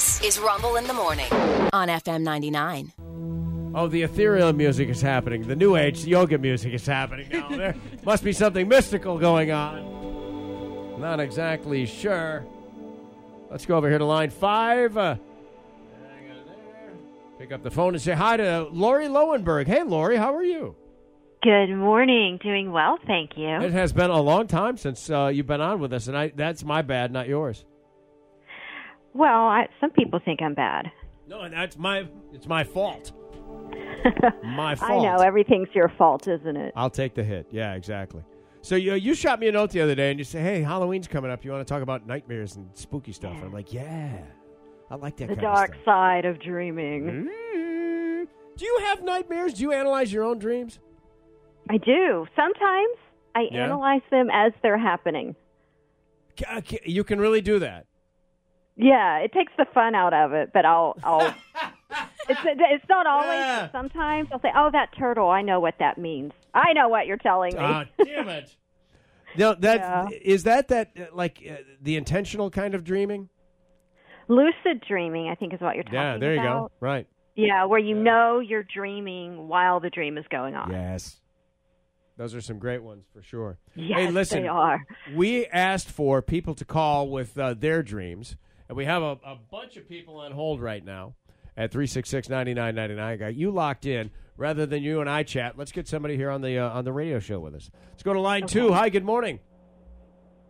This is Rumble in the Morning on FM 99. Oh, the ethereal music is happening. The new age yoga music is happening now. there must be something mystical going on. Not exactly sure. Let's go over here to line five. Uh, hang on there. Pick up the phone and say hi to Lauri Lowenberg. Hey, Lauri, how are you? Good morning. Doing well, thank you. It has been a long time since uh, you've been on with us, and I, that's my bad, not yours. Well, I, some people think I'm bad. No, and that's my it's my fault. My fault. I know everything's your fault, isn't it? I'll take the hit. Yeah, exactly. So you you shot me a note the other day and you say, "Hey, Halloween's coming up. You want to talk about nightmares and spooky stuff?" And I'm like, "Yeah, I like that The dark of stuff." side of dreaming. Mm. Do you have nightmares? Do you analyze your own dreams? I do. Sometimes I Yeah? analyze them as they're happening. You can really do that. Yeah, it takes the fun out of it, but I'll I'll It's it's not always. Yeah. but Sometimes I'll say, "Oh, that turtle. I know what that means. I know what you're telling me." Ah, damn it! No, that is Yeah. that that uh, like uh, the intentional kind of dreaming. Lucid dreaming, I think, is what you're talking about. Yeah, there you go. Right. Yeah, where you know you're dreaming while the dream is going on. Yes. Those are some great ones for sure. Yes, hey, listen, they are. we asked for people to call with uh, their dreams, and we have a, a bunch of people on hold right now at 366 9999. Got you locked in. Rather than you and I chat, let's get somebody here on the uh, on the radio show with us. Let's go to line two. Hi, good morning.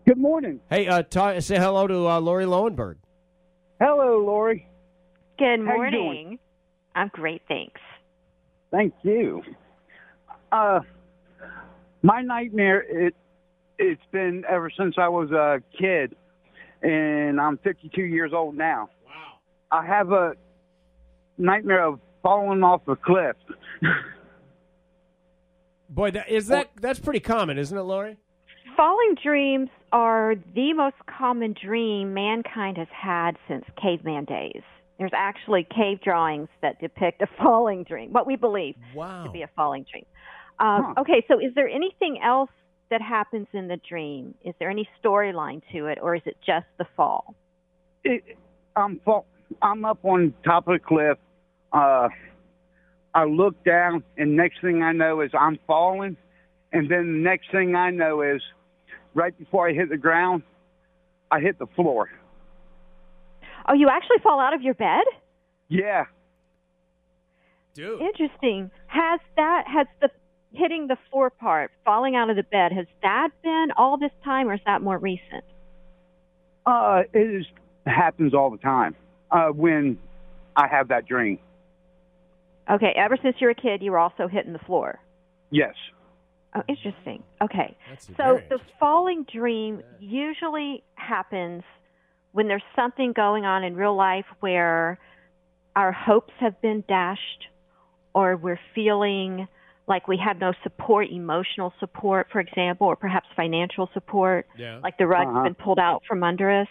Good morning. Hey, uh, ta- say hello to uh, Lauri Lowenberg. Hello, Lauri. Good morning. I'm great, thanks. Thank you. Uh, my nightmare it it's been ever since I was a kid, and I'm 52 years old now. Wow. I have a nightmare of falling off a cliff. Boy, that, is that that's pretty common, isn't it, Lauri? Falling dreams are the most common dream mankind has had since caveman days. There's actually cave drawings that depict a falling dream, what we believe Wow. to be a falling dream. Um, Huh. Okay, so is there anything else that happens in the dream? Is there any storyline to it, or is it just the fall? It, I'm fall, I'm up on top of the cliff. Uh, I look down, and next thing I know is I'm falling, and then the next thing I know is right before I hit the ground, I hit the floor. Oh, you actually fall out of your bed? Yeah, Dude. Interesting. Has that has the hitting the floor part, falling out of the bed, has that been all this time, or is that more recent? uh, it is, happens all the time uh, when I have that dream. Okay, ever since you were a kid, you were also hitting the floor. Yes. Oh, interesting. Okay. That's So the falling dream usually happens when there's something going on in real life where our hopes have been dashed or we're feeling like we have no support, emotional support, for example, or perhaps financial support, Yeah. like the rug's Uh-huh. been pulled out from under us.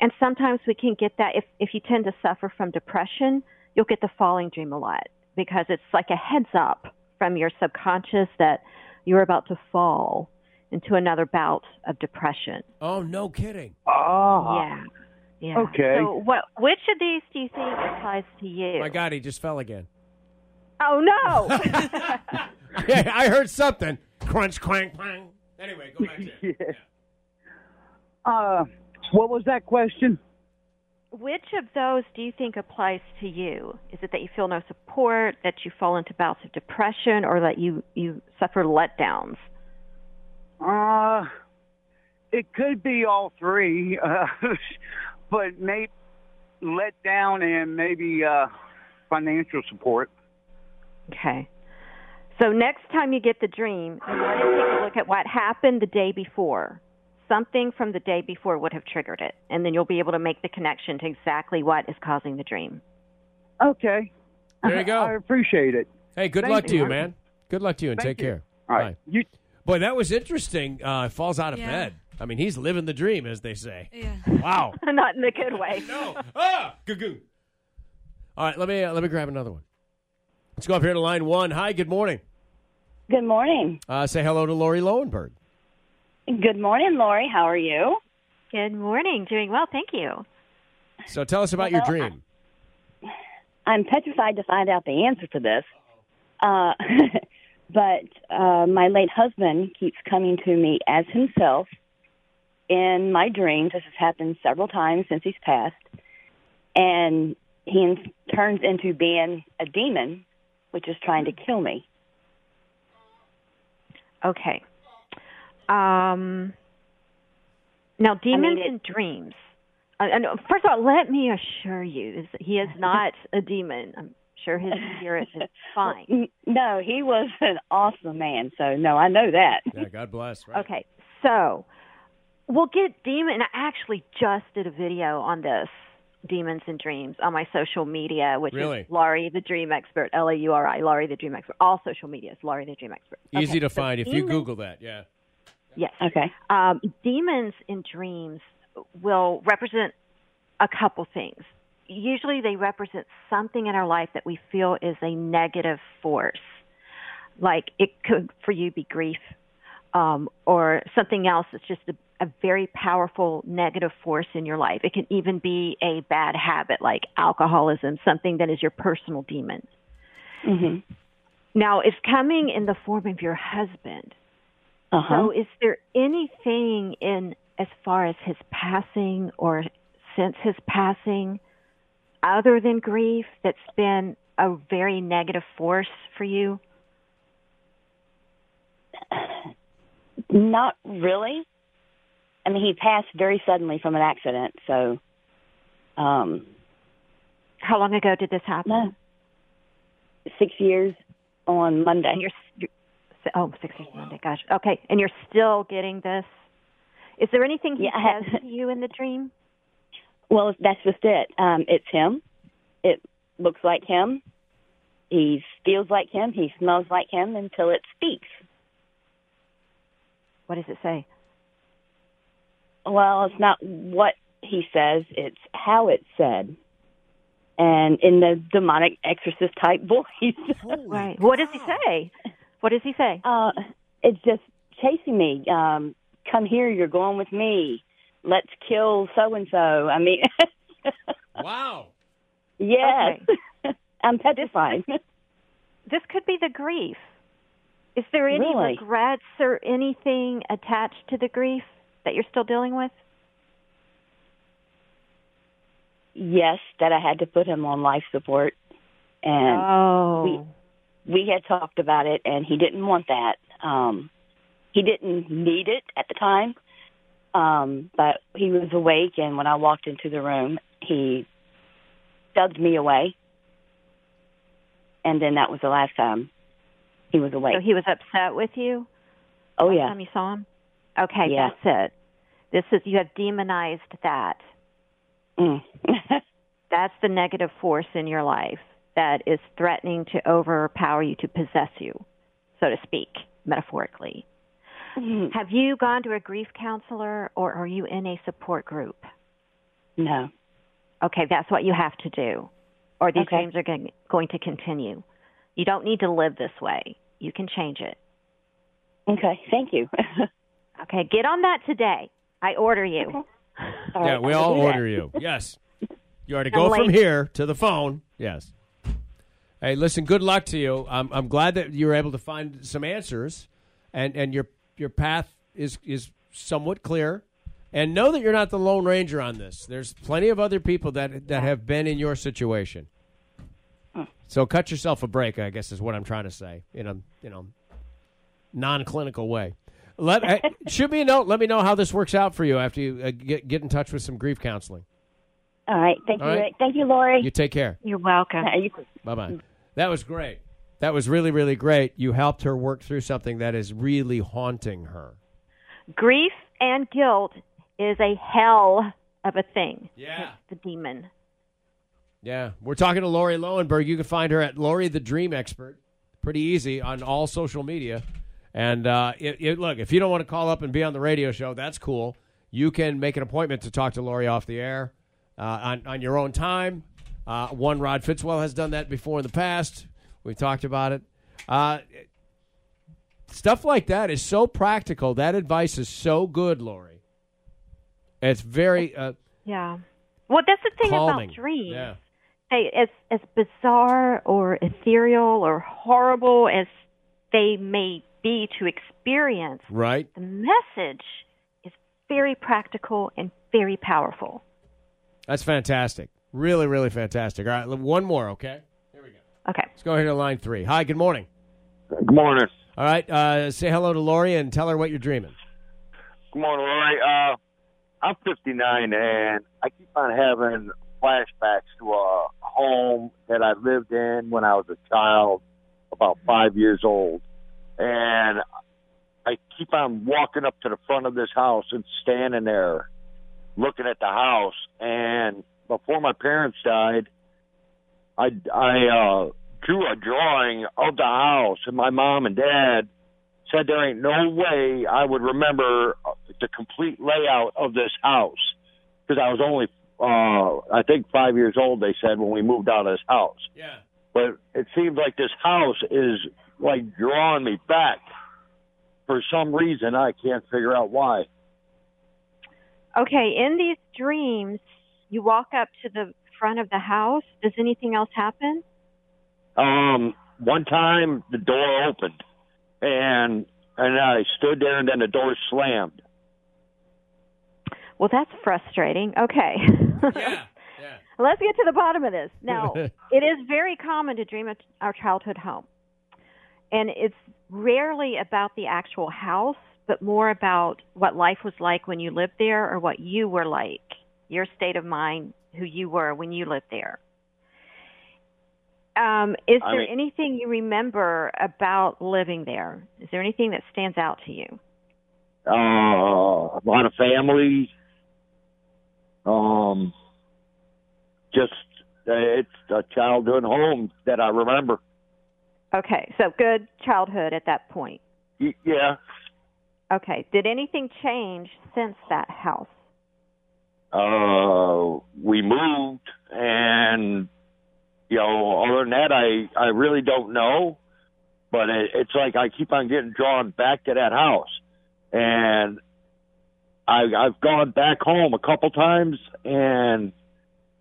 And sometimes we can get that if if you tend to suffer from depression, you'll get the falling dream a lot because it's like a heads up from your subconscious that you're about to fall into another bout of depression. Oh, no kidding. Oh. Yeah. Yeah. Okay. So what which of these do you think applies to you? My God, he just fell again. Oh no. yeah, I heard something. Crunch, clank, clang. Anyway, go back to it. Yeah. Uh, what was that question? Which of those do you think applies to you? Is it that you feel no support, that you fall into bouts of depression, or that you, you suffer letdowns? Uh, it could be all three, uh, but maybe let down and maybe uh, financial support. Okay. So next time you get the dream, you want to take a look at what happened the day before. Something from the day before would have triggered it, and then you'll be able to make the connection to exactly what is causing the dream. Okay. There you go. I appreciate it. Hey, good Thank luck to you, you. man. Good luck to you, and Thank take you. care. All right. You Boy, that was interesting. Uh, falls out of Yeah. bed. I mean, he's living the dream, as they say. Yeah. Wow. Not in a good way. no. Ah, goo All right, let me uh, let me grab another one. Let's go up here to line one. Hi, good morning. Good morning. Uh, say hello to Lauri Lowenberg. Good morning, Lauri. How are you? Good morning. Doing well, thank you. So tell us about your Well, dream. I'm petrified to find out the answer to this. Uh, but uh, my late husband keeps coming to me as himself in my dreams. This has happened several times since he's passed. And he in- turns into being a demon, which is trying to kill me. Okay. Um, now, demons it- and dreams. Uh, and first of all, let me assure you, that he is not a demon. I'm sure his spirit is fine. No, he was an awesome man. So, no, I know that. Yeah, God bless. Right. Okay, so we'll get demon. I actually just did a video on this, demons and dreams, on my social media, which Really? is Lauri the Dream Expert, L A U R I, Lauri the Dream Expert. All social media is Lauri the Dream Expert. Easy Okay, to so find if you Google that. Yeah. Yes. Okay. Um, demons in dreams will represent a couple things. Usually, they represent something in our life that we feel is a negative force. Like it could, for you, be grief, um, or something else that's just a, a very powerful negative force in your life. It can even be a bad habit like alcoholism, something that is your personal demon. hmm Now, it's coming in the form of your husband. Uh-huh. So, is there anything in as far as his passing or since his passing, other than grief, that's been a very negative force for you? Not really. I mean, he passed very suddenly from an accident, so um, How long ago did this happen? no. Six years on Monday. And you're, you're oh, six years Monday. Gosh. Okay, and you're still getting this. Is there anything he Yeah, says to you in the dream? Well, that's just it. Um, it's him. It looks like him. He feels like him. He smells like him until it speaks. What does it say? Well, it's not what he says; it's how it's said, and in the demonic exorcist type voice. Right. What does he say? What does he say? Uh, it's just chasing me. Um, come here, you're going with me. Let's kill so and so. I mean, Wow. yes, I'm petrified. this could be the grief. Is there any Really? regrets or anything attached to the grief that you're still dealing with? yes, that I had to put him on life support, and oh. we had talked about it, and he didn't want that. Um, he didn't need it at the time, um, but he was awake, and when I walked into the room, he shoved me away, and then that was the last time he was so he was upset with you oh yeah, time you saw him? Okay, Yeah. that's it. This is you have demonized that. mm. That's the negative force in your life that is threatening to overpower you, to possess you, so to speak, metaphorically. Have you gone to a grief counselor or are you in a support group? no. Okay, that's what you have to do, or these Okay. dreams are going to continue. You don't need to live this way. You can change it. Okay, thank you. Okay, get on that today. I order you. All yeah, right, we I'll all do that. order you. Yes. You are to go I'm from late. here to the phone. Yes. Hey, listen, good luck to you. I'm, I'm glad that you were able to find some answers and, and your your path is is somewhat clear. And know that you're not the lone ranger on this. There's plenty of other people that that have been in your situation. So cut yourself a break, I guess is what I'm trying to say in a you know non-clinical way. Let uh, shoot me a note. Let me know how this works out for you after you uh, get get in touch with some grief counseling. All right, thank All you, right. Thank you, Lauri. You take care. You're welcome. Bye bye. That was great. That was really really great. You helped her work through something that is really haunting her. Grief and guilt is a hell of a thing. Yeah. It's the demon. Yeah, we're talking to Lauri Lowenberg. You can find her at Lauri the Dream Expert. Pretty easy on all social media. And uh, it, it, look, if you don't want to call up and be on the radio show, that's cool. You can make an appointment to talk to Lauri off the air uh, on, on your own time. Uh, one Rod Fitzwell has done that before in the past. We've talked about it. Uh, stuff like that is so practical. That advice is so good, Lauri. It's very. Uh, Yeah. Well, that's the thing calming. about dreams. Yeah. They, as as bizarre or ethereal or horrible as they may be to experience, Right. the message is very practical and very powerful. That's fantastic. Really, really fantastic. All right, one more, okay? Here we go. Okay. Let's go ahead to line three. Hi, good morning. Good morning. All right, uh, say hello to Lauri and tell her what you're dreaming. Good morning, Lauri. Uh, I'm 59 and I keep on having flashbacks to a home that I lived in when I was a child, about five years old. And I keep on walking up to the front of this house and standing there looking at the house. And before my parents died, I, I uh, drew a drawing of the house, and my mom and dad said there ain't no way I would remember the complete layout of this house because I was only, uh, I think five years old. They said when we moved out of this house, Yeah. but it seems like this house is like drawing me back for some reason. I can't figure out why. Okay, in these dreams, you walk up to the front of the house. Does anything else happen? Um, one time the door opened and and I stood there and then the door slammed. Well, that's frustrating. Okay. Yeah. Yeah. Let's get to the bottom of this. Now, it is very common to dream of our childhood home. And it's rarely about the actual house, but more about what life was like when you lived there or what you were like, your state of mind, who you were when you lived there. Um, is I there mean- anything you remember about living there? Is there anything that stands out to you? Uh, a lot of family. Um, just it's a childhood home that I remember. Okay, so good childhood at that point. Y- yeah. Okay, did anything change since that house? Uh, we moved, and you know, other than that, I I really don't know. But it, it's like I keep on getting drawn back to that house, and I I've gone back home a couple times, and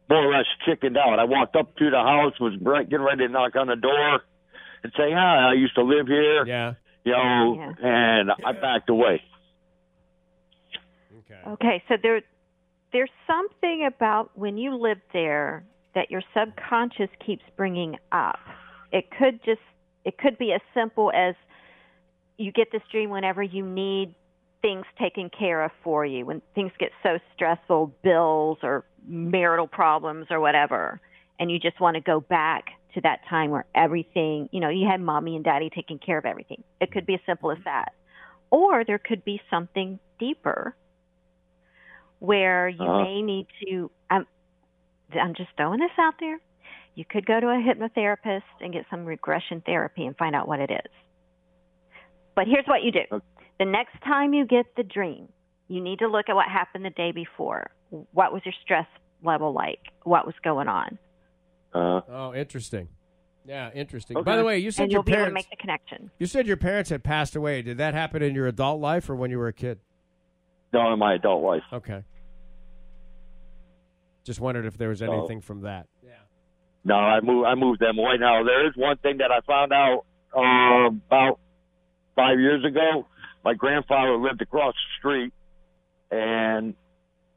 more or less chickened out. I walked up to the house, was getting ready to knock on the door, and say, "Hi, I used to live here," Yeah. you know, Yeah. and I backed away. Okay. Okay, so there there's something about when you live there that your subconscious keeps bringing up. It could just it could be as simple as you get this dream whenever you need things taken care of for you when things get so stressful, bills or marital problems or whatever, and you just want to go back to that time where everything, you know, you had mommy and daddy taking care of everything. It could be as simple as that. Or there could be something deeper where you Uh-huh. may need to I'm I'm just throwing this out there. You could go to a hypnotherapist and get some regression therapy and find out what it is. But here's what you do. Okay. The next time you get the dream, you need to look at what happened the day before. What was your stress level like? What was going on? Uh, Oh, interesting. Yeah, interesting. Okay. By the way, you said and your you'll be able to parents. make the connection. You said your parents had passed away. Did that happen in your adult life or when you were a kid? no, in my adult life. Okay. Just wondered if there was Oh. anything from that. Yeah. No, I moved. I moved them away. Now there is one thing that I found out uh, about five years ago. My grandfather lived across the street, and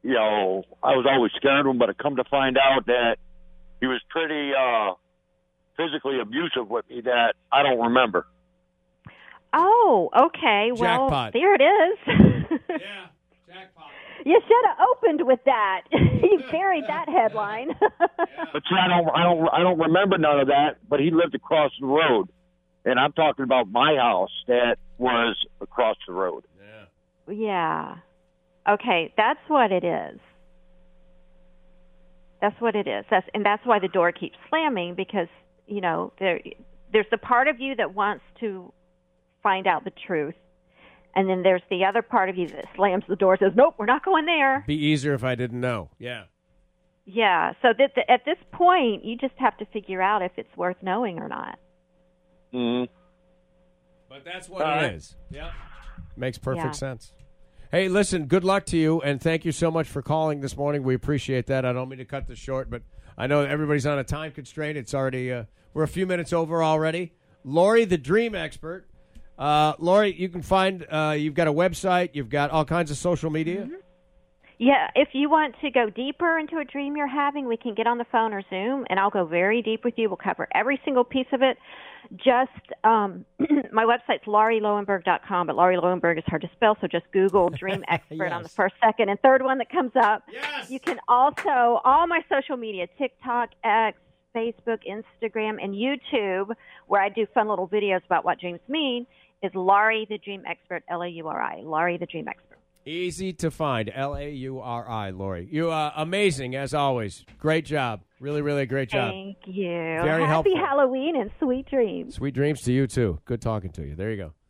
you know I was always scared of him. But I come to find out that he was pretty uh, physically abusive with me that I don't remember. Oh, okay. Well, Jackpot. there it is. Yeah. Jackpot. you should have opened with that. you buried that headline. But see, I don't, I don't, I don't remember none of that. But he lived across the road, and I'm talking about my house that was across the road. Yeah. Yeah. Okay, that's what it is. That's what it is. That's and that's why the door keeps slamming because, you know, there there's the part of you that wants to find out the truth. And then there's the other part of you that slams the door says, "Nope, we're not going there." Be easier if I didn't know. Yeah. Yeah. So that that at this point, you just have to figure out if it's worth knowing or not. Mm-hmm. But that's what All it right. Yeah. Makes perfect Yeah. sense. Hey, listen, good luck to you, and thank you so much for calling this morning. We appreciate that. I don't mean to cut this short, but I know everybody's on a time constraint. It's already, uh, we're a few minutes over already. Lauri, the dream expert. Uh, Lauri, you can find, uh, you've got a website, you've got all kinds of social media. Mm-hmm. Yeah, if you want to go deeper into a dream you're having, we can get on the phone or Zoom, and I'll go very deep with you. We'll cover every single piece of it. Just um, my website's laurilowenberg.com, but Lauri Lowenberg is hard to spell, so just Google Dream Expert on the first, second, and third one that comes up. Yes. You can also all my social media: TikTok, X, Facebook, Instagram, and YouTube, where I do fun little videos about what dreams mean. Is Lauri the Dream Expert? L A U R I. Lauri the Dream Expert. Easy to find. L A U R I, Lauri. You are amazing as always. Great job. Really, really great job. Thank you. Very Happy helpful. Halloween and sweet dreams. Sweet dreams to you too. Good talking to you. There you go.